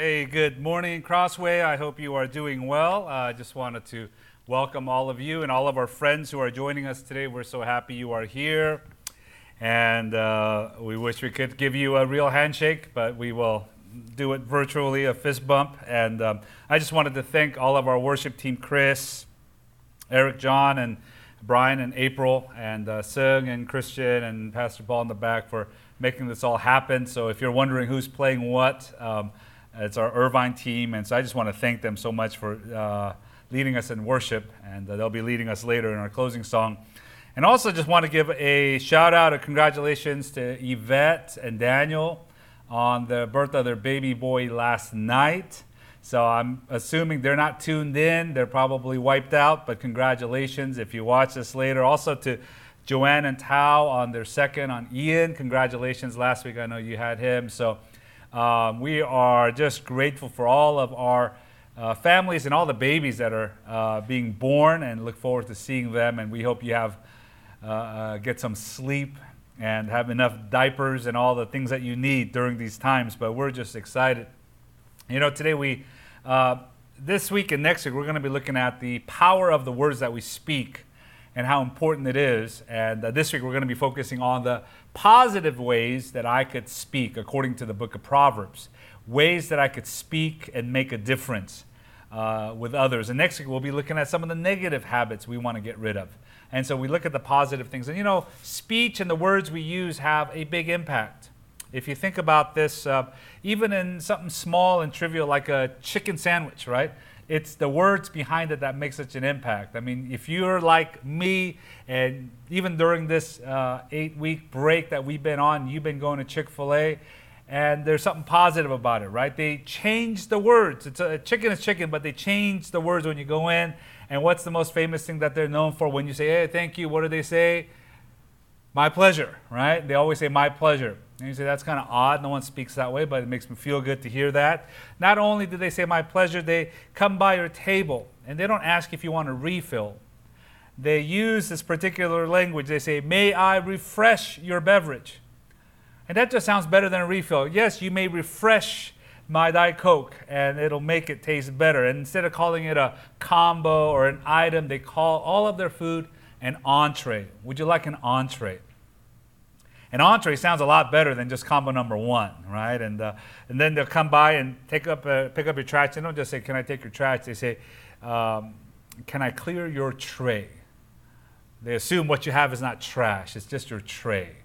Hey, good morning, Crossway. I hope you are doing well. Uh, I just wanted to welcome all of you and all of our friends who are joining us today. We're so happy you are here. And uh, we wish we could give you a real handshake, but we will do it virtually, a fist bump. And um, I just wanted to thank all of our worship team Chris, Eric, John, and Brian, and April, and uh, Sung, and Christian, and Pastor Paul in the back for making this all happen. So if you're wondering who's playing what, um, it's our Irvine team. And so I just want to thank them so much for uh, leading us in worship, and uh, they'll be leading us later in our closing song. And also, just want to give a shout out, a congratulations to Yvette and Daniel on the birth of their baby boy last night. So I'm assuming they're not tuned in. They're probably wiped out, but congratulations if you watch this later. Also to Joanne and Tao on their second on Ian. Congratulations. Last week I know you had him. So um, we are just grateful for all of our uh, families and all the babies that are uh, being born and look forward to seeing them. And we hope you have uh, uh, get some sleep and have enough diapers and all the things that you need during these times. But we're just excited. You know, today we, uh, this week and next week, we're going to be looking at the power of the words that we speak and how important it is. And uh, this week we're going to be focusing on the positive ways that I could speak according to the book of Proverbs, ways that I could speak and make a difference uh, with others. And next week, we'll be looking at some of the negative habits we want to get rid of. And so we look at the positive things. And you know, speech and the words we use have a big impact. If you think about this, uh, even in something small and trivial like a chicken sandwich, right? It's the words behind it that make such an impact. I mean, if you're like me, and even during this uh, eight week break that we've been on, you've been going to Chick fil A, and there's something positive about it, right? They change the words. It's a chicken is chicken, but they change the words when you go in. And what's the most famous thing that they're known for when you say, "Hey, thank you"? What do they say? My pleasure, right? They always say my pleasure. And you say that's kind of odd. No one speaks that way, but it makes me feel good to hear that. Not only do they say my pleasure, they come by your table and they don't ask if you want a refill. They use this particular language. They say, "May I refresh your beverage?" And that just sounds better than a refill. Yes, you may refresh my Diet Coke and it'll make it taste better. And instead of calling it a combo or an item, they call all of their food an entree. Would you like an entree? An entree sounds a lot better than just combo number one, right? And, uh, and then they'll come by and take up, uh, pick up your trash. They don't just say, Can I take your trash? They say, um, Can I clear your tray? They assume what you have is not trash, it's just your tray.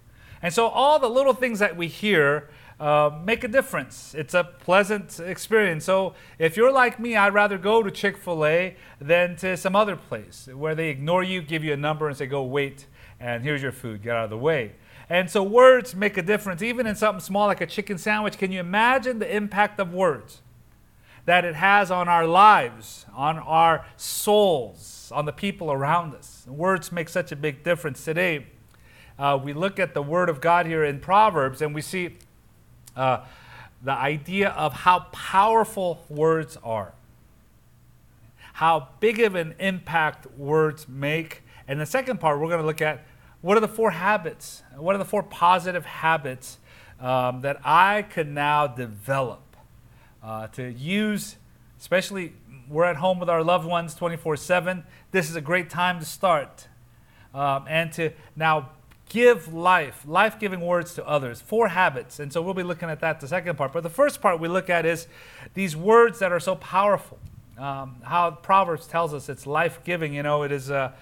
And so all the little things that we hear uh, make a difference. It's a pleasant experience. So if you're like me, I'd rather go to Chick fil A than to some other place where they ignore you, give you a number, and say, go wait, and here's your food, get out of the way. And so words make a difference, even in something small like a chicken sandwich. Can you imagine the impact of words that it has on our lives, on our souls, on the people around us? Words make such a big difference today uh, we look at the Word of God here in Proverbs and we see uh, the idea of how powerful words are, how big of an impact words make. And the second part, we're going to look at what are the four habits? What are the four positive habits um, that I could now develop uh, to use, especially we're at home with our loved ones 24 7. This is a great time to start. Um, and to now give life, life giving words to others, four habits. And so we'll be looking at that the second part. But the first part we look at is these words that are so powerful. Um, how Proverbs tells us it's life giving. You know, it is uh,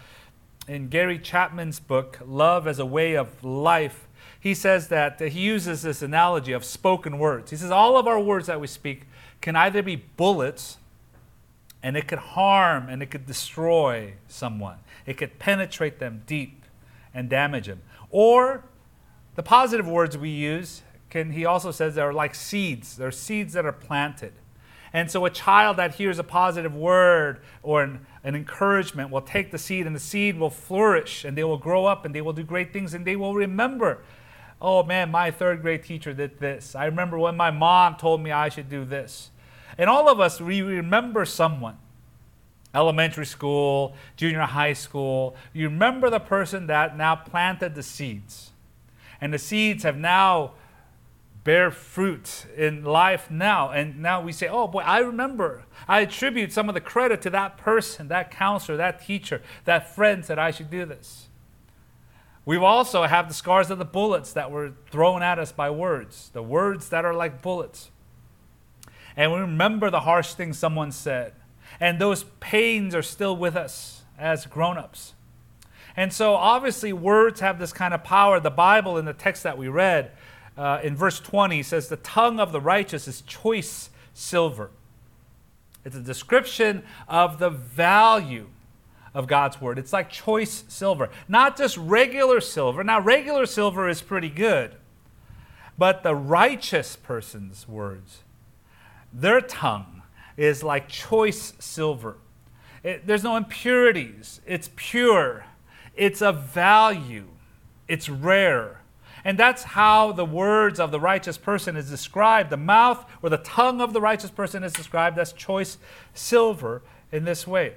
in Gary Chapman's book, Love as a Way of Life. He says that he uses this analogy of spoken words. He says all of our words that we speak can either be bullets and it could harm and it could destroy someone, it could penetrate them deep and damage them. Or the positive words we use can, he also says, are like seeds. They're seeds that are planted. And so a child that hears a positive word or an, an, encouragement will take the seed, and the seed will flourish, and they will grow up, and they will do great things, and they will remember. Oh man, my third grade teacher did this. I remember when my mom told me I should do this. And all of us, we remember someone elementary school, junior high school. You remember the person that now planted the seeds. And the seeds have now bear fruit in life now. And now we say, oh boy, I remember. I attribute some of the credit to that person, that counselor, that teacher, that friend said I should do this. We've also have the scars of the bullets that were thrown at us by words, the words that are like bullets. And we remember the harsh things someone said. And those pains are still with us as grown ups. And so, obviously, words have this kind of power. The Bible, in the text that we read, uh, in verse 20, says, The tongue of the righteous is choice silver. It's a description of the value of God's word. It's like choice silver, not just regular silver. Now, regular silver is pretty good, but the righteous person's words, their tongue is like choice silver. It, there's no impurities, it's pure, it's of value, it's rare. And that's how the words of the righteous person is described. The mouth or the tongue of the righteous person is described as choice silver in this way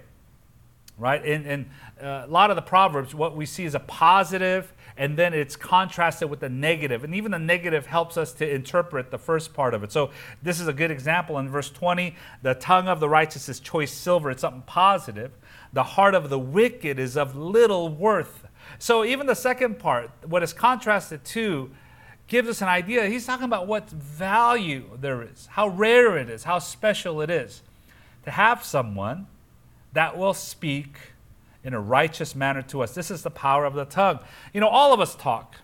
right? In, in uh, a lot of the Proverbs, what we see is a positive, and then it's contrasted with the negative. And even the negative helps us to interpret the first part of it. So this is a good example in verse 20 the tongue of the righteous is choice silver, it's something positive. The heart of the wicked is of little worth. So even the second part, what is contrasted to, gives us an idea. He's talking about what value there is, how rare it is, how special it is to have someone that will speak in a righteous manner to us. This is the power of the tongue. You know, all of us talk.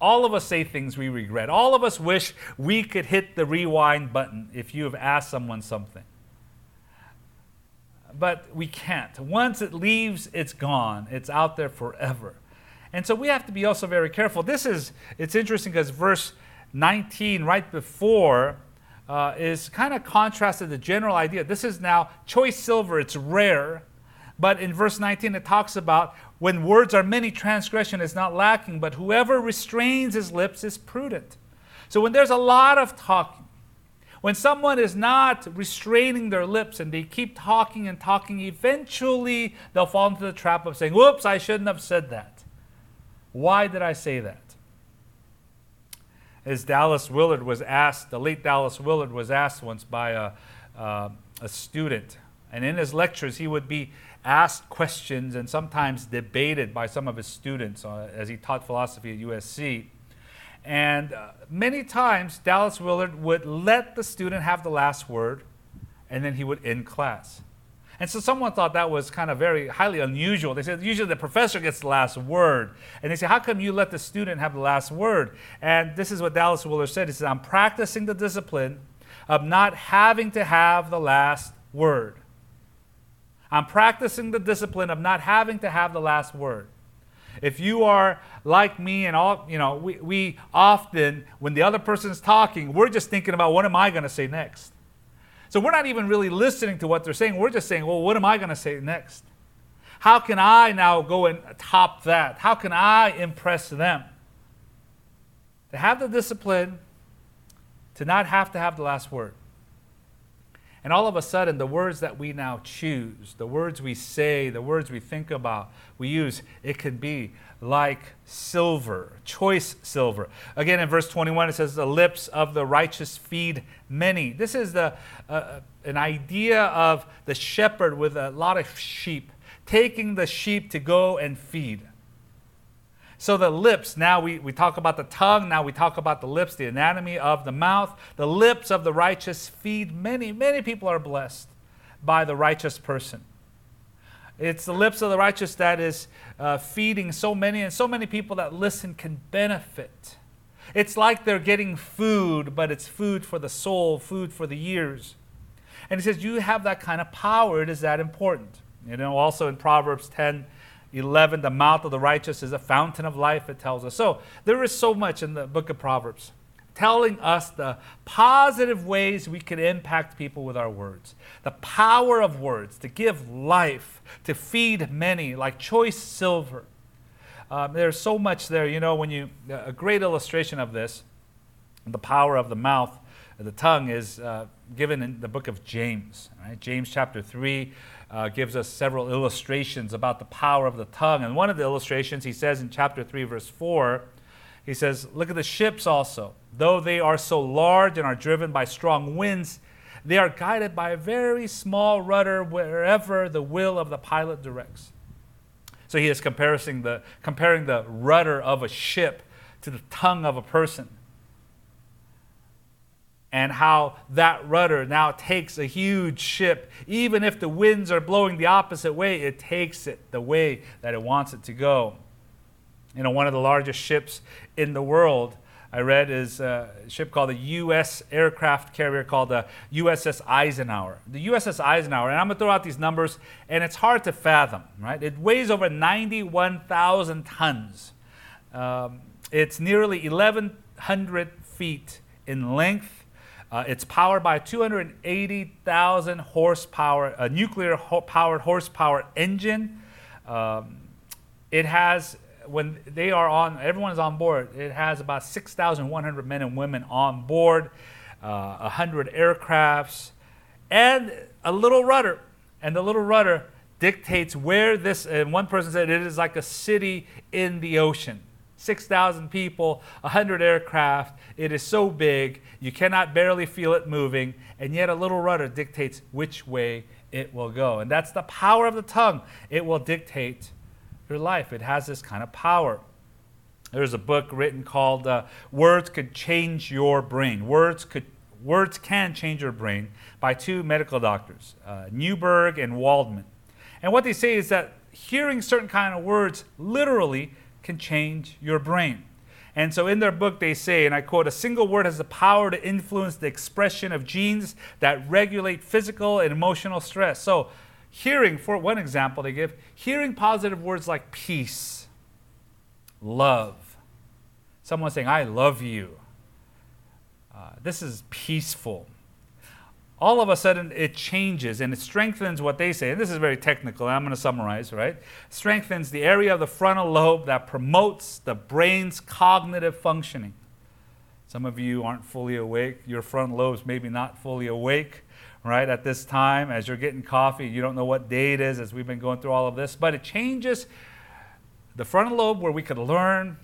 All of us say things we regret. All of us wish we could hit the rewind button if you have asked someone something. But we can't. Once it leaves, it's gone. It's out there forever. And so we have to be also very careful. This is, it's interesting because verse 19, right before, uh, is kind of contrasted the general idea. This is now choice silver, it's rare. But in verse 19, it talks about when words are many, transgression is not lacking, but whoever restrains his lips is prudent. So when there's a lot of talking, when someone is not restraining their lips and they keep talking and talking, eventually they'll fall into the trap of saying, Whoops, I shouldn't have said that. Why did I say that? as Dallas Willard was asked, the late Dallas Willard was asked once by a, uh, a student. And in his lectures, he would be asked questions and sometimes debated by some of his students uh, as he taught philosophy at USC. And uh, many times, Dallas Willard would let the student have the last word, and then he would end class. And so someone thought that was kind of very highly unusual. They said usually the professor gets the last word. And they say, How come you let the student have the last word? And this is what Dallas Willard said. He said, I'm practicing the discipline of not having to have the last word. I'm practicing the discipline of not having to have the last word. If you are like me and all, you know, we, we often, when the other person's talking, we're just thinking about what am I going to say next? So we're not even really listening to what they're saying. We're just saying, well, what am I going to say next? How can I now go and top that? How can I impress them? To have the discipline to not have to have the last word. And all of a sudden, the words that we now choose, the words we say, the words we think about, we use, it could be like silver, choice silver. Again, in verse 21, it says, The lips of the righteous feed many. This is the, uh, an idea of the shepherd with a lot of sheep, taking the sheep to go and feed. So the lips, now we, we talk about the tongue, now we talk about the lips, the anatomy of the mouth. The lips of the righteous feed many. Many people are blessed by the righteous person. It's the lips of the righteous that is uh, feeding so many, and so many people that listen can benefit. It's like they're getting food, but it's food for the soul, food for the ears. And he says, You have that kind of power. It is that important. You know, also in Proverbs 10 11, the mouth of the righteous is a fountain of life, it tells us. So there is so much in the book of Proverbs telling us the positive ways we can impact people with our words. The power of words to give life, to feed many, like choice silver. Um, there's so much there. You know, when you, a great illustration of this, the power of the mouth, the tongue, is uh, given in the book of James. Right? James chapter 3 uh, gives us several illustrations about the power of the tongue. And one of the illustrations he says in chapter 3, verse 4, He says, Look at the ships also. Though they are so large and are driven by strong winds, they are guided by a very small rudder wherever the will of the pilot directs. So he is comparing the, comparing the rudder of a ship to the tongue of a person. And how that rudder now takes a huge ship. Even if the winds are blowing the opposite way, it takes it the way that it wants it to go. You know, one of the largest ships in the world I read is a ship called the U.S. aircraft carrier called the USS Eisenhower. The USS Eisenhower, and I'm going to throw out these numbers, and it's hard to fathom, right? It weighs over 91,000 tons. Um, it's nearly 1,100 feet in length. Uh, it's powered by a 280,000 horsepower, a nuclear ho- powered horsepower engine. Um, it has when they are on, everyone is on board. It has about 6,100 men and women on board, uh, 100 aircrafts, and a little rudder. And the little rudder dictates where this, and one person said it is like a city in the ocean. 6,000 people, 100 aircraft. It is so big, you cannot barely feel it moving, and yet a little rudder dictates which way it will go. And that's the power of the tongue. It will dictate your life. It has this kind of power. There's a book written called uh, Words Could Change Your Brain. Words, could, words can change your brain by two medical doctors, uh, Newberg and Waldman. And what they say is that hearing certain kind of words literally can change your brain. And so in their book, they say, and I quote, a single word has the power to influence the expression of genes that regulate physical and emotional stress. So hearing, for one example they give, hearing positive words like peace, love. Someone saying, I love you. Uh, this is peaceful. All of a sudden, it changes and it strengthens what they say. And this is very technical, I'm going to summarize, right? Strengthens the area of the frontal lobe that promotes the brain's cognitive functioning. Some of you aren't fully awake. Your frontal lobes maybe not fully awake right, at this time as you're getting coffee. You don't know what day it is as we've been going through all of this, but it changes the frontal lobe where we could learn,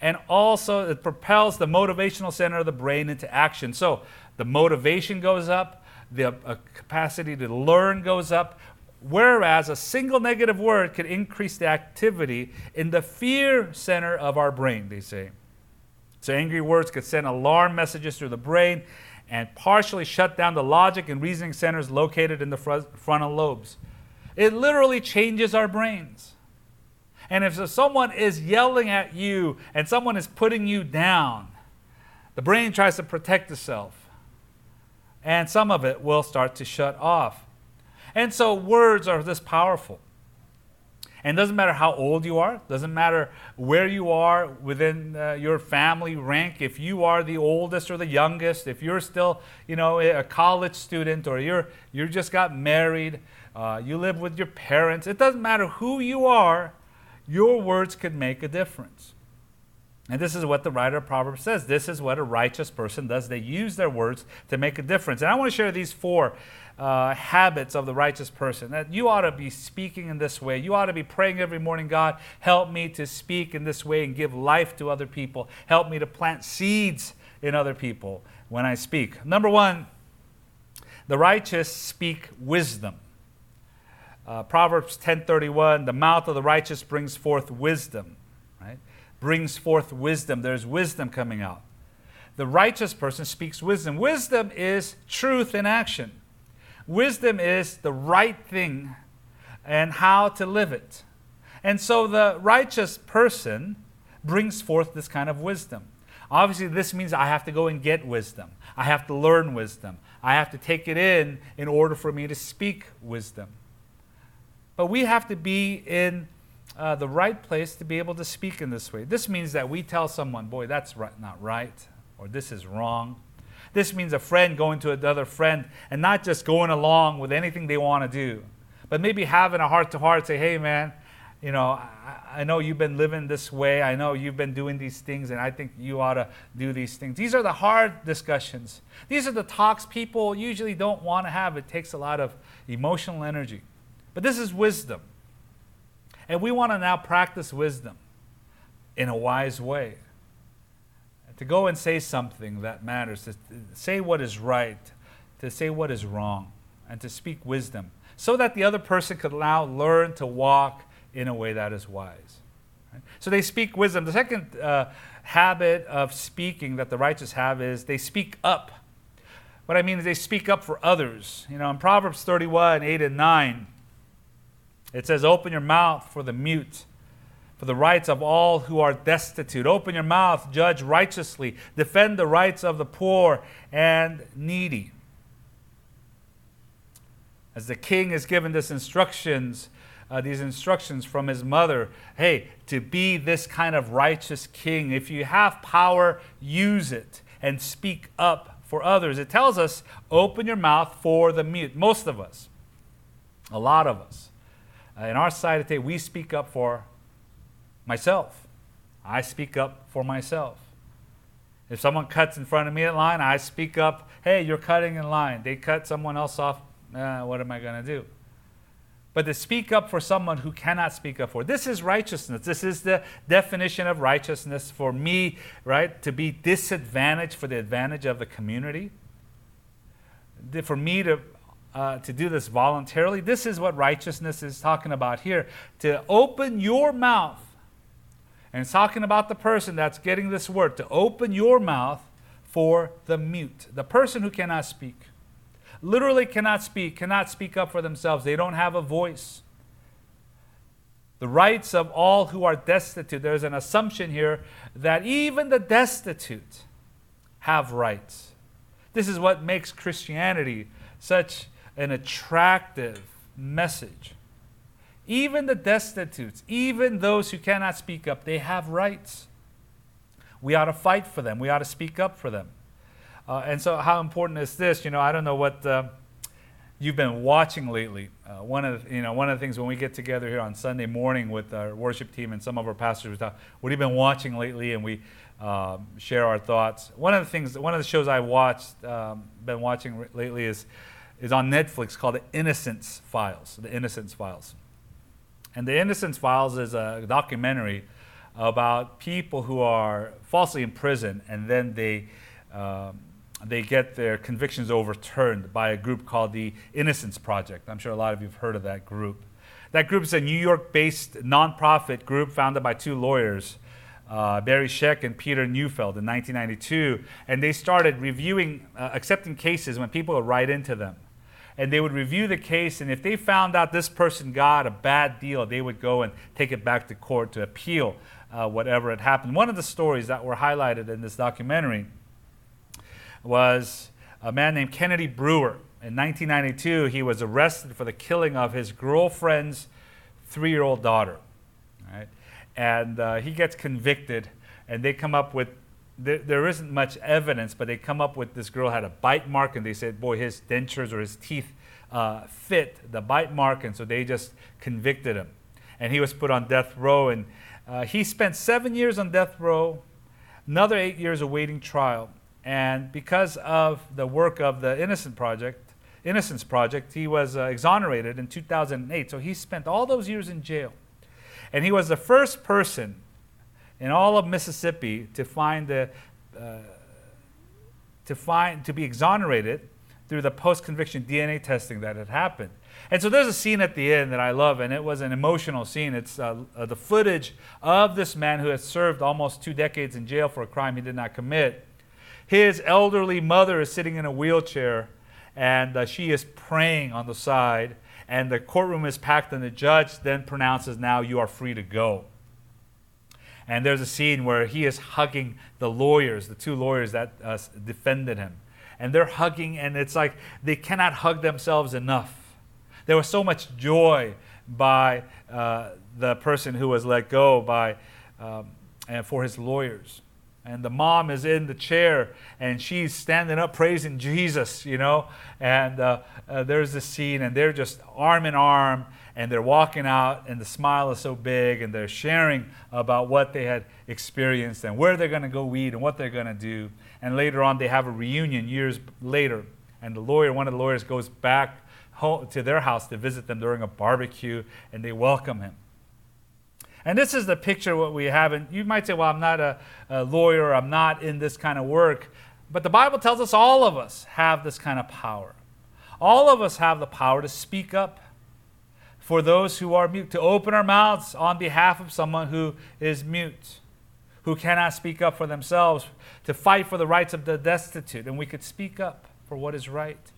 and also it propels the motivational center of the brain into action. So the motivation goes up, the uh, capacity to learn goes up, whereas a single negative word can increase the activity in the fear center of our brain, they say. So angry words could send alarm messages through the brain and partially shut down the logic and reasoning centers located in the frontal lobes. It literally changes our brains. And if someone is yelling at you and someone is putting you down, the brain tries to protect itself. And some of it will start to shut off. And so words are this powerful. And it doesn't matter how old you are, doesn't matter where you are within uh, your family rank, if you are the oldest or the youngest, if you're still, you know, a college student or you're you just got married, uh, you live with your parents, it doesn't matter who you are, your words can make a difference. And this is what the writer of Proverbs says. This is what a righteous person does. They use their words to make a difference. And I want to share these four uh, habits of the righteous person. That you ought to be speaking in this way. You ought to be praying every morning, God, help me to speak in this way and give life to other people. Help me to plant seeds in other people when I speak. Number one, the righteous speak wisdom. Uh, Proverbs 10:31, the mouth of the righteous brings forth wisdom? Brings forth wisdom. There's wisdom coming out. The righteous person speaks wisdom. Wisdom is truth in action. Wisdom is the right thing and how to live it. And so the righteous person brings forth this kind of wisdom. Obviously, this means I have to go and get wisdom. I have to learn wisdom. I have to take it in in order for me to speak wisdom. But we have to be in uh, the right place to be able to speak in this way. This means that we tell someone, boy, that's right, not right, or this is wrong. This means a friend going to another friend and not just going along with anything they want to do, but maybe having a heart to heart say, hey, man, you know, I, I, know you've been living this way. I know you've been doing these things, and I think you ought to do these things. These are the hard discussions. These are the talks people usually don't want to have. It takes a lot of emotional energy. But this is wisdom. And we want to now practice wisdom in a wise way. to go and say something that matters, to say what is right, to say what is wrong, and to speak wisdom, so that the other person could now learn to walk in a way that is wise. So they speak wisdom. The second uh, habit of speaking that the righteous have is they speak up. What I mean is they speak up for others. You know, in Proverbs 31, 8 and 9, it says, Open your mouth for the mute, for the rights of all who are destitute. Open your mouth, judge righteously, defend the rights of the poor and needy. As the king is given this instructions, uh, these instructions from his mother hey, to be this kind of righteous king. If you have power, use it and speak up for others. It tells us open your mouth for the mute. Most of us, a lot of us, in our society today, we speak up for myself. I speak up for myself. If someone cuts in front of me in line, I speak up, hey, you're cutting in line. They cut someone else off, uh, what am I going to do? but to speak up for someone who cannot speak up for. This is righteousness. This is the definition of righteousness for me, right? To be disadvantaged for the advantage of the community. For me to, uh, to do this voluntarily. This is what righteousness is talking about here. To open your mouth, and it's talking about the person that's getting this word, to open your mouth for the mute, the person who cannot speak literally cannot speak, cannot speak up for themselves. They don't have a voice. The rights of all who are destitute. There's an assumption here that even the destitute have rights. This is what makes Christianity such an attractive message. Even the destitutes, even those who cannot speak up, they have rights. We ought to fight for them. We ought to speak up for them. Uh, and so, how important is this? You know, I don't know what uh, you've been watching lately. Uh, one of the, you know one of the things when we get together here on Sunday morning with our worship team and some of our pastors, we talk, what have you been watching lately, and we um, share our thoughts. One of the things, one of the shows I watched, um, been watching lately is is on Netflix called The Innocence Files. The Innocence Files, and The Innocence Files is a documentary about people who are falsely imprisoned and then they um, they get their convictions overturned by a group called the Innocence Project. I'm sure a lot of you have heard of that group. That group is a New York based nonprofit group founded by two lawyers, uh, Barry Scheck and Peter Neufeld, in 1992. And they started reviewing, uh, accepting cases when people would write into them. And they would review the case, and if they found out this person got a bad deal, they would go and take it back to court to appeal uh, whatever had happened. One of the stories that were highlighted in this documentary was a man named Kennedy Brewer. In 1992, he was arrested for the killing of his girlfriend's three year old daughter. Right? And uh, he gets convicted, and they come up with there, there isn't much evidence, but they come up with this girl had a bite mark, and they said, boy, his dentures or his teeth uh, fit the bite mark, and so they just convicted him. And he was put on death row, and uh, he spent seven years on death row, another eight years awaiting trial. And because of the work of the Innocent Project, Innocence Project, he was uh, exonerated in 2008. So he spent all those years in jail. And he was the first person in all of Mississippi to find the, uh, to find to be exonerated through the post-conviction DNA testing that had happened. And so there's a scene at the end that I love, and it was an emotional scene. It's uh, uh, the footage of this man who had served almost two decades in jail for a crime he did not commit. His elderly mother is sitting in a wheelchair and uh, she is praying on the side. And the courtroom is packed, and the judge then pronounces, Now you are free to go. And there's a scene where he is hugging the lawyers, the two lawyers that uh, defended him. And they're hugging, and it's like they cannot hug themselves enough. There was so much joy by uh, the person who was let go by, um, and for his lawyers and the mom is in the chair and she's standing up praising Jesus, you know. And uh, uh, there's this scene, and they're just arm in arm, and they're walking out, and the smile is so big, and they're sharing about what they had experienced and where they're going to go eat and what they're going to do. And later on, they have a reunion years later, and the lawyer, one of the lawyers, goes back home to their house to visit them during a barbecue, and they welcome him. And this is the picture what we have. And you might say, well, I'm not a, a lawyer, I'm not in this kind of work. But the Bible tells us all of us have this kind of power. All of us have the power to speak up for those who are mute, to open our mouths on behalf of someone who is mute, who cannot speak up for themselves, to fight for the rights of the destitute. And we could speak up for what is right.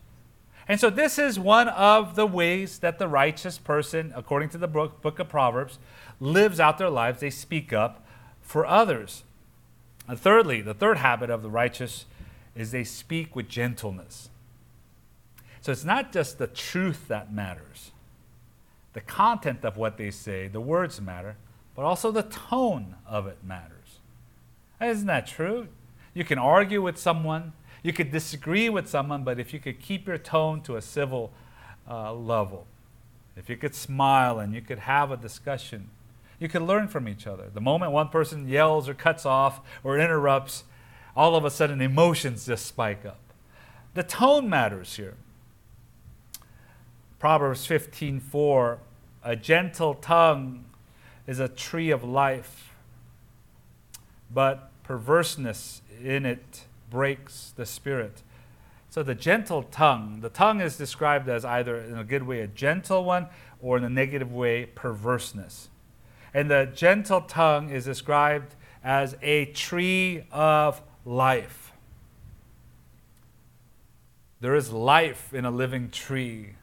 And so, this is one of the ways that the righteous person, according to the book, book of Proverbs, lives out their lives. They speak up for others. And thirdly, the third habit of the righteous is they speak with gentleness. So, it's not just the truth that matters, the content of what they say, the words matter, but also the tone of it matters. Isn't that true? You can argue with someone you could disagree with someone, but if you could keep your tone to a civil uh, level, if you could smile and you could have a discussion, you could learn from each other. The moment one person yells or cuts off or interrupts, all of a sudden emotions just spike up. The tone matters here. Proverbs 15:4 A gentle tongue is a tree of life, but perverseness in it breaks the spirit. So the gentle tongue, the tongue is described as either in a good way a gentle one or in a negative way perverseness. And the gentle tongue is described as a tree of life. There is life in a living tree.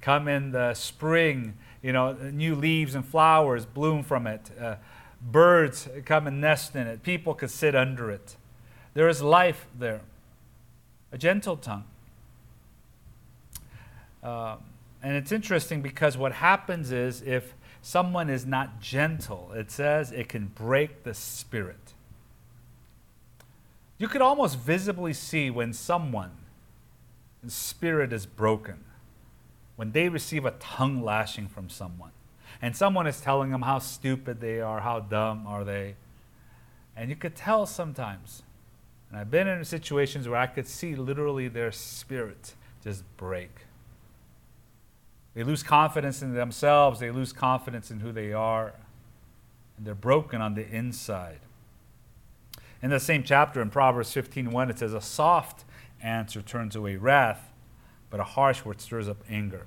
Come in the spring, you know, new leaves and flowers bloom from it. Uh, birds come and nest in it. People could sit under it. There is life there, a gentle tongue. Uh, and it's interesting because what happens is if someone is not gentle, it says it can break the spirit. You could almost visibly see when someone's spirit is broken, when they receive a tongue lashing from someone, and someone is telling them how stupid they are, how dumb are they. And you could tell sometimes and I've been in situations where I could see literally their spirit just break. They lose confidence in themselves, they lose confidence in who they are, and they're broken on the inside. In the same chapter in Proverbs 15:1 it says a soft answer turns away wrath, but a harsh word stirs up anger.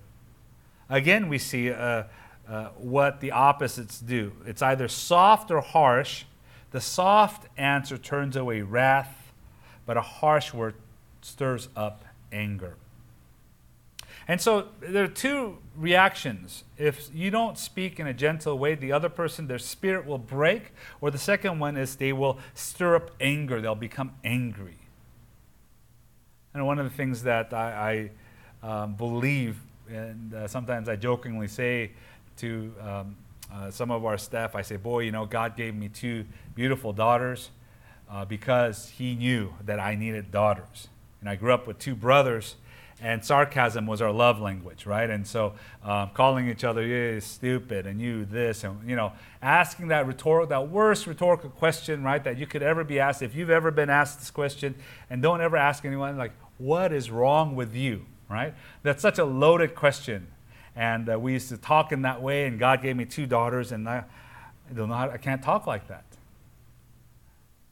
Again, we see uh, uh, what the opposites do. It's either soft or harsh. The soft answer turns away wrath, but a harsh word stirs up anger. And so there are two reactions. If you don't speak in a gentle way, the other person, their spirit will break. Or the second one is they will stir up anger, they'll become angry. And one of the things that I, I um, believe, and uh, sometimes I jokingly say to um, uh, some of our staff, I say, Boy, you know, God gave me two beautiful daughters uh, because he knew that I needed daughters. And I grew up with two brothers, and sarcasm was our love language, right? And so um, calling each other, you stupid, and you this, and you know, asking that rhetorical, that worst rhetorical question, right, that you could ever be asked. If you've ever been asked this question, and don't ever ask anyone, like, what is wrong with you, right? That's such a loaded question. And uh, we used to talk in that way, and God gave me two daughters, and I, I don't know how, I can't talk like that.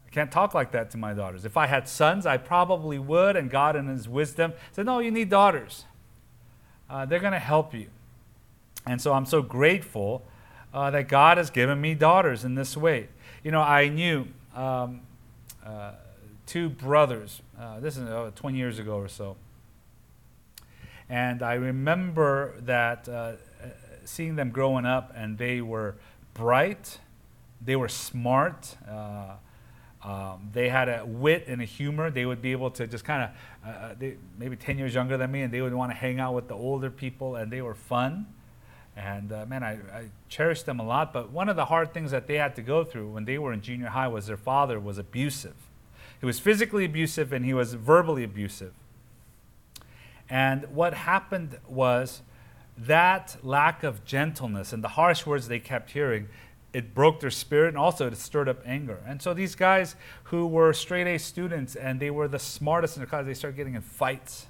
I can't talk like that to my daughters. If I had sons, I probably would, and God, in His wisdom, said, No, you need daughters. Uh, they're going to help you. And so I'm so grateful uh, that God has given me daughters in this way. You know, I knew um, uh, two brothers, uh, this is uh, 20 years ago or so. And I remember that uh, seeing them growing up, and they were bright, they were smart. Um, they had a wit and a humor. They would be able to just kind of, uh, uh maybe 10 years younger than me, and they would want to hang out with the older people, and they were fun. And uh, man, I, I cherished them a lot. But one of the hard things that they had to go through when they were in junior high was their father was abusive. He was physically abusive and he was verbally abusive. And what happened was that lack of gentleness and the harsh words they kept hearing it broke their spirit and also it stirred up anger. And so these guys who were straight A students and they were the smartest in their class, they started getting in fights.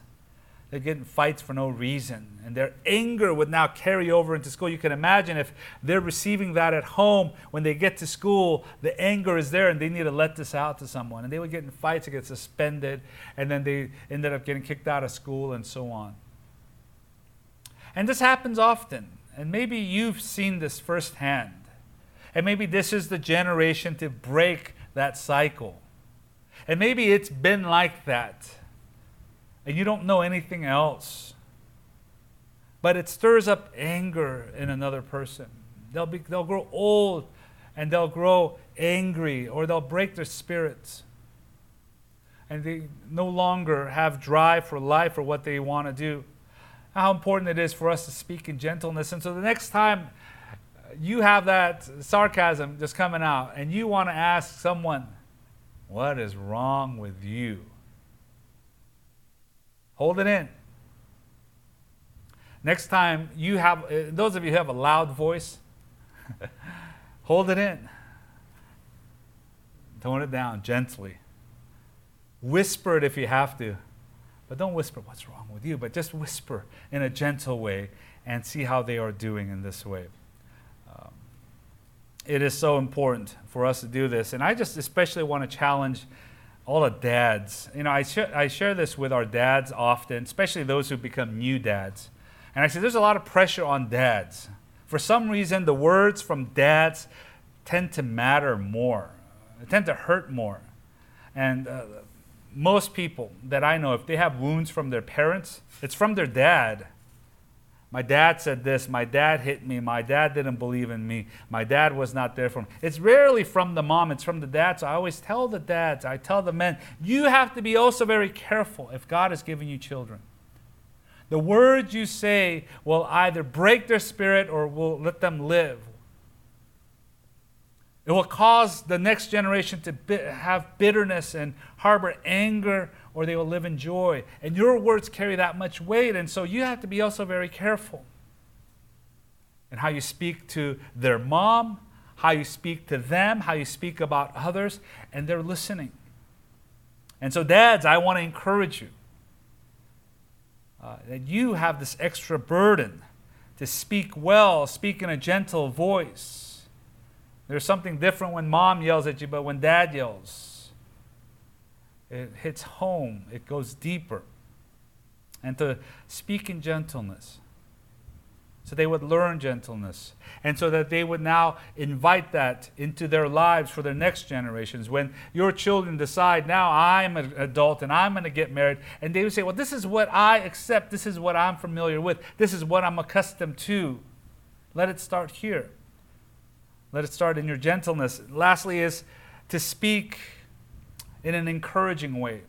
They'd get in fights for no reason. And their anger would now carry over into school. You can imagine if they're receiving that at home, when they get to school, the anger is there and they need to let this out to someone. And they would get in fights, and get suspended, and then they ended up getting kicked out of school and so on. And this happens often. And maybe you've seen this firsthand. And maybe this is the generation to break that cycle. And maybe it's been like that and you don't know anything else. But it stirs up anger in another person. They'll, be, they'll grow old and they'll grow angry or they'll break their spirits. And they no longer have drive for life or what they want to do. How important it is for us to speak in gentleness. And so the next time you have that sarcasm just coming out and you want to ask someone, What is wrong with you? Hold it in. Next time you have, uh, those of you who have a loud voice, hold it in. Tone it down gently. Whisper it if you have to. But don't whisper what's wrong with you, but just whisper in a gentle way and see how they are doing in this way. Um, it is so important for us to do this. And I just especially want to challenge all the dads. You know, I, sh- I share this with our dads often, especially those who become new dads. And I say there's a lot of pressure on dads. For some reason, the words from dads tend to matter more, they tend to hurt more. And uh, most people that I know, if they have wounds from their parents, it's from their dad. My dad said this. My dad hit me. My dad didn't believe in me. My dad was not there for me. It's rarely from the mom, it's from the dad. So I always tell the dads, I tell the men, you have to be also very careful if God has given you children. The words you say will either break their spirit or will let them live. It will cause the next generation to have bitterness and harbor anger or they will live in joy. And your words carry that much weight. And so you have to be also very careful in how you speak to their mom, how you speak to them, how you speak about others, and they're listening. And so, dads, I want to encourage you uh, that you have this extra burden to speak well, speak in a gentle voice. There's something different when mom yells at you, but when dad yells, it hits home, it goes deeper. And to speak in gentleness. So they would learn gentleness. And so that they would now invite that into their lives for their next generations. When your children decide, now I'm an adult and I'm going to get married, and they would say, well, this is what I accept, this is what I'm familiar with, this is what I'm accustomed to. Let it start here. Let it start in your gentleness. Lastly, is to speak in an encouraging way.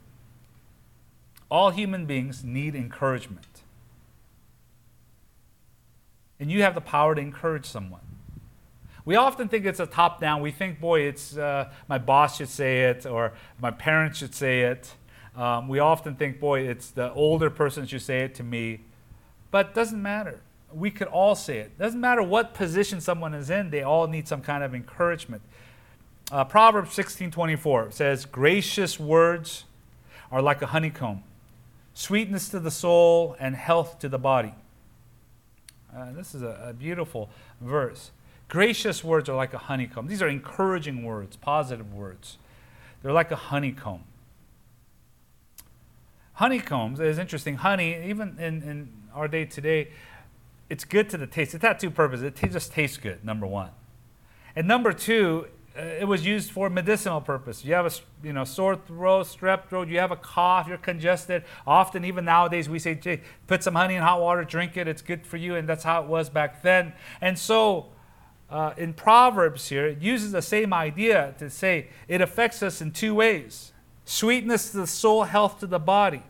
All human beings need encouragement. And you have the power to encourage someone. We often think it's a top down. We think, boy, it's uh, my boss should say it or my parents should say it. Um, we often think, boy, it's the older person should say it to me. But it doesn't matter. We could all say it. Doesn't matter what position someone is in, they all need some kind of encouragement. Uh, Proverbs 16:24 says, "Gracious words are like a honeycomb, sweetness to the soul and health to the body." Uh, this is a, a beautiful verse. Gracious words are like a honeycomb. These are encouraging words, positive words. They're like a honeycomb. Honeycombs is interesting. Honey, even in, in our day today, it's good to the taste. It's not two purposes. It just tastes good, number one. And number two, it was used for medicinal purpose. You have a you know sore throat, strep throat, you have a cough, you're congested. Often, even nowadays, we say, put some honey in hot water, drink it. It's good for you, and that's how it was back then. And so, uh, in Proverbs here, it uses the same idea to say it affects us in two ways: sweetness to the soul, health to the body.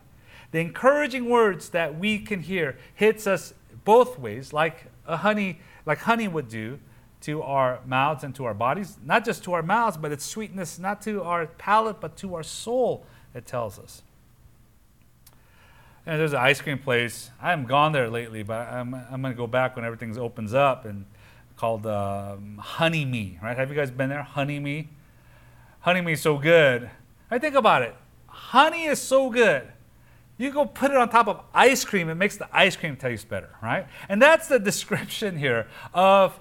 The encouraging words that we can hear hits us both ways, like a honey, like honey would do to our mouths and to our bodies. Not just to our mouths, but it's sweetness not to our palate, but to our soul, it tells us. And there's an ice cream place. I haven't gone there lately, but I'm, I'm going to go back when everything opens up and called um, Honeymee, right? Have you guys been there? Honeymee? Honey Me is so good. I think about it. Honey is so good You go put it on top of ice cream, it makes the ice cream taste better, right? And that's the description here of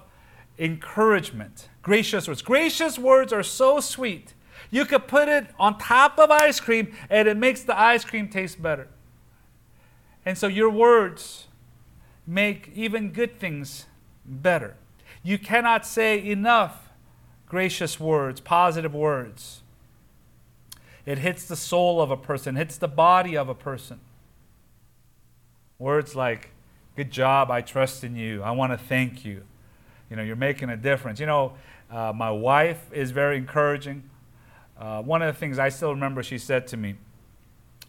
encouragement. Gracious words. Gracious words are so sweet. You could put it on top of ice cream and it makes the ice cream taste better. And so your words make even good things better. You cannot say enough gracious words, positive words. It hits the soul of a person, hits the body of a person. Words like, good job, I trust in you, I want to thank you. You know, you're making a difference. You know, uh, my wife is very encouraging. Uh, one of the things I still remember she said to me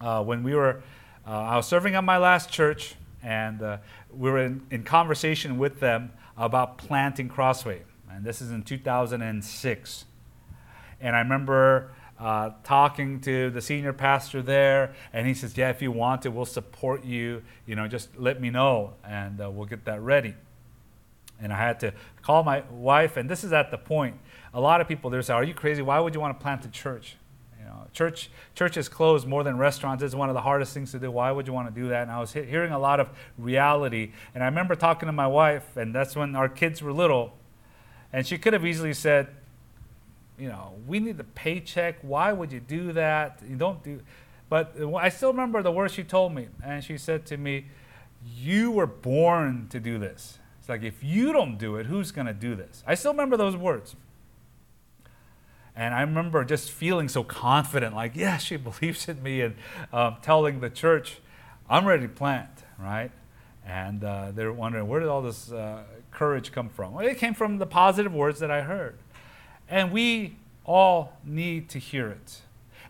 uh, when we were, uh, I was serving at my last church, and uh, we were in, in conversation with them about planting Crossway. And this is in 2006. And I remember uh, talking to the senior pastor there, and he says, "Yeah, if you want to, we'll support you. You know, just let me know, and uh, we'll get that ready." And I had to call my wife, and this is at the point. A lot of people there say, "Are you crazy? Why would you want to plant a church?" You know, church church is closed more than restaurants. It's one of the hardest things to do. Why would you want to do that? And I was he- hearing a lot of reality, and I remember talking to my wife, and that's when our kids were little, and she could have easily said, you know, we need the paycheck. Why would you do that? You don't do. But I still remember the words she told me, and she said to me, "You were born to do this." It's like if you don't do it, who's going to do this? I still remember those words. And I remember just feeling so confident, like, yeah, she believes in me, and um, telling the church, I'm ready to plant, right? And uh, they're wondering, where did all this uh, courage come from? Well, it came from the positive words that I heard. And we all need to hear it.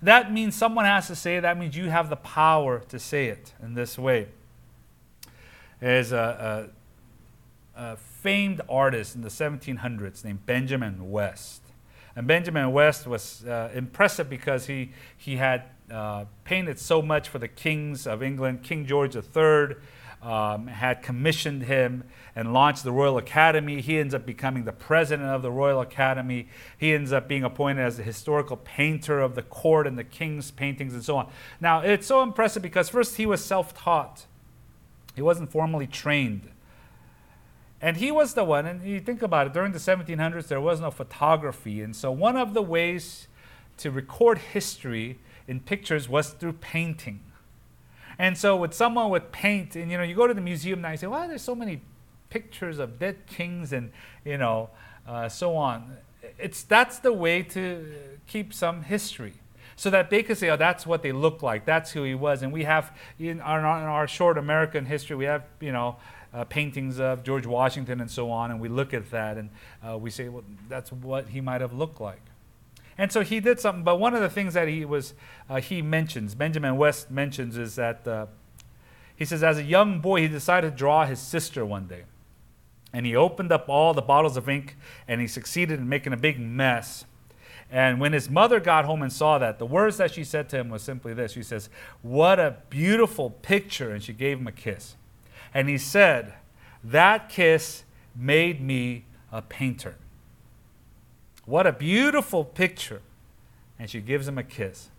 That means someone has to say it. That means you have the power to say it in this way. There's a, a, a famed artist in the 1700s named Benjamin West. And Benjamin West was uh, impressive because he, he had uh, painted so much for the kings of England. King George III um, had commissioned him and launched the Royal Academy. He ends up becoming the president of the Royal Academy. He ends up being appointed as the historical painter of the court and the king's paintings and so on. Now, it's so impressive because first he was self taught, he wasn't formally trained. And he was the one, and you think about it, during the 1700s, there was no photography. And so, one of the ways to record history in pictures was through painting. And so, with someone with paint, and you know, you go to the museum now, you say, "Why there's so many pictures of dead kings and you know, uh, so on?" It's that's the way to keep some history, so that they could say, "Oh, that's what they look like. That's who he was." And we have in our, in our short American history, we have you know. Uh, paintings of George Washington and so on, and we look at that and uh, we say, well, that's what he might have looked like. And so he did something. But one of the things that he was uh, he mentions, Benjamin West mentions, is that uh, he says as a young boy he decided to draw his sister one day, and he opened up all the bottles of ink and he succeeded in making a big mess. And when his mother got home and saw that, the words that she said to him was simply this. She says, "What a beautiful picture!" And she gave him a kiss. And he said, "That kiss made me a painter." What a beautiful picture. And she gives him a kiss.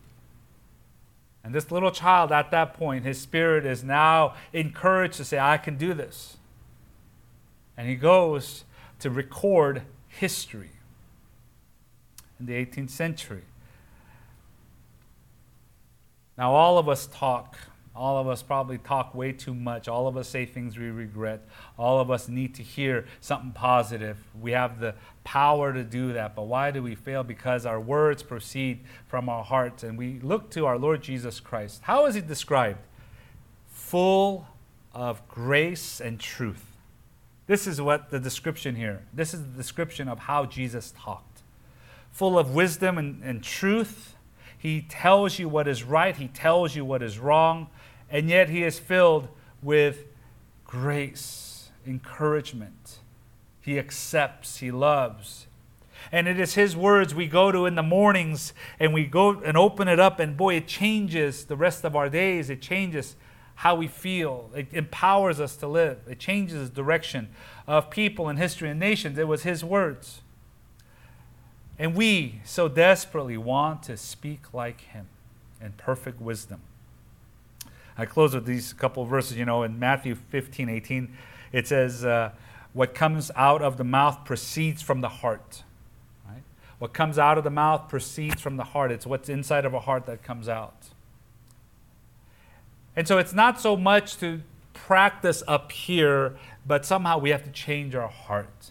And this little child, at that point, his spirit is now encouraged to say, I can do this. And he goes to record history in the 18th century. Now, all of us talk all of us probably talk way too much. All of us say things we regret. All of us need to hear something positive. We have the power to do that. But why do we fail? Because our words proceed from our hearts and we look to our Lord Jesus Christ. How is he described? Full of grace and truth. This is what the description here. This is the description of how Jesus talked. Full of wisdom and, and truth. He tells you what is right, he tells you what is wrong and yet he is filled with grace, encouragement. He accepts, he loves. And it is his words we go to in the mornings and we go and open it up, and boy, it changes the rest of our days. It changes how we feel. It empowers us to live. It changes the direction of people and history and nations. It was his words. And we so desperately want to speak like him in perfect wisdom. I close with these couple of verses. You know, in Matthew 15, 18, it says, uh, What comes out of the mouth proceeds from the heart. Right? What comes out of the mouth proceeds from the heart. It's what's inside of a heart that comes out. And so it's not so much to practice up here, but somehow we have to change our heart.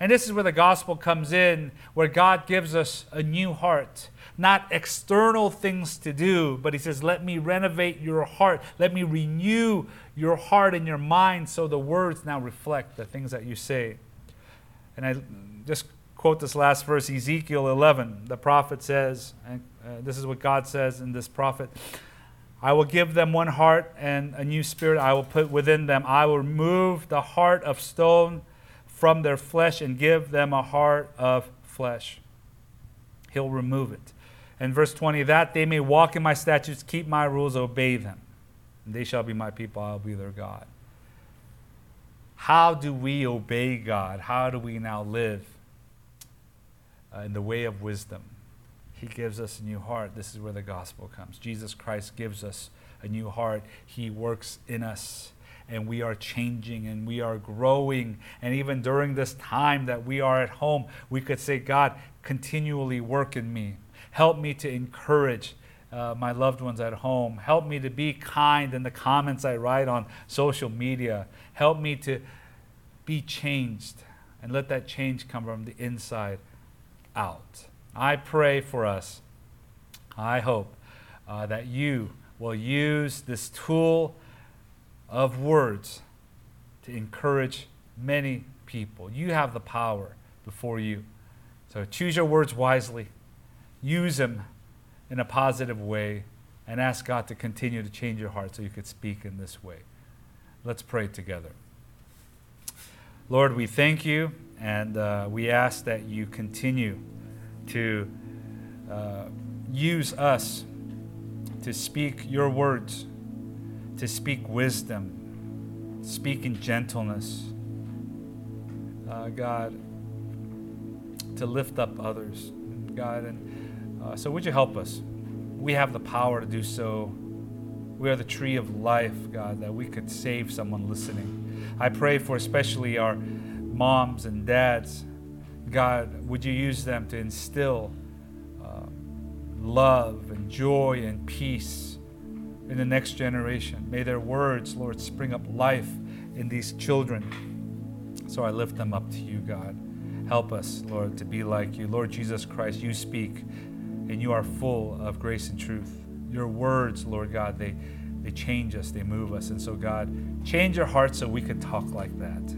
And this is where the gospel comes in, where God gives us a new heart. Not external things to do, but He says, Let me renovate your heart. Let me renew your heart and your mind so the words now reflect the things that you say. And I just quote this last verse, Ezekiel 11. The prophet says, and uh, this is what God says in this prophet I will give them one heart and a new spirit I will put within them. I will remove the heart of stone from their flesh and give them a heart of flesh. He'll remove it. And verse 20, that they may walk in my statutes, keep my rules, obey them. They shall be my people, I'll be their God. How do we obey God? How do we now live uh, in the way of wisdom? He gives us a new heart. This is where the gospel comes. Jesus Christ gives us a new heart. He works in us and we are changing and we are growing. And even during this time that we are at home, we could say, God, continually work in me. Help me to encourage uh, my loved ones at home. Help me to be kind in the comments I write on social media. Help me to be changed and let that change come from the inside out. I pray for us. I hope uh, that you will use this tool of words to encourage many people. You have the power before you. So choose your words wisely, use them in a positive way, and ask God to continue to change your heart so you could speak in this way. Let's pray together. Lord, we thank you and uh, we ask that you continue to uh, use us to speak your words to speak wisdom, speak in gentleness. Uh, God, to lift up others, God. And uh, so, would you help us? We have the power to do so. We are the tree of life, God, that we could save someone listening. I pray for especially our moms and dads. God, would you use them to instill uh, love and joy and peace in the next generation. May their words, Lord, spring up life in these children. So I lift them up to you, God. Help us, Lord, to be like you. Lord Jesus Christ, you speak, and you are full of grace and truth. Your words, Lord God, they, they change us, they move us. And so, God, change our hearts so we can talk like that.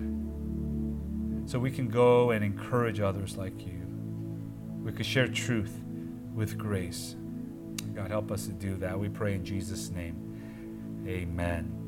So we can go and encourage others like you. We can share truth with grace. God, help us to do that. We pray in Jesus' name. Amen.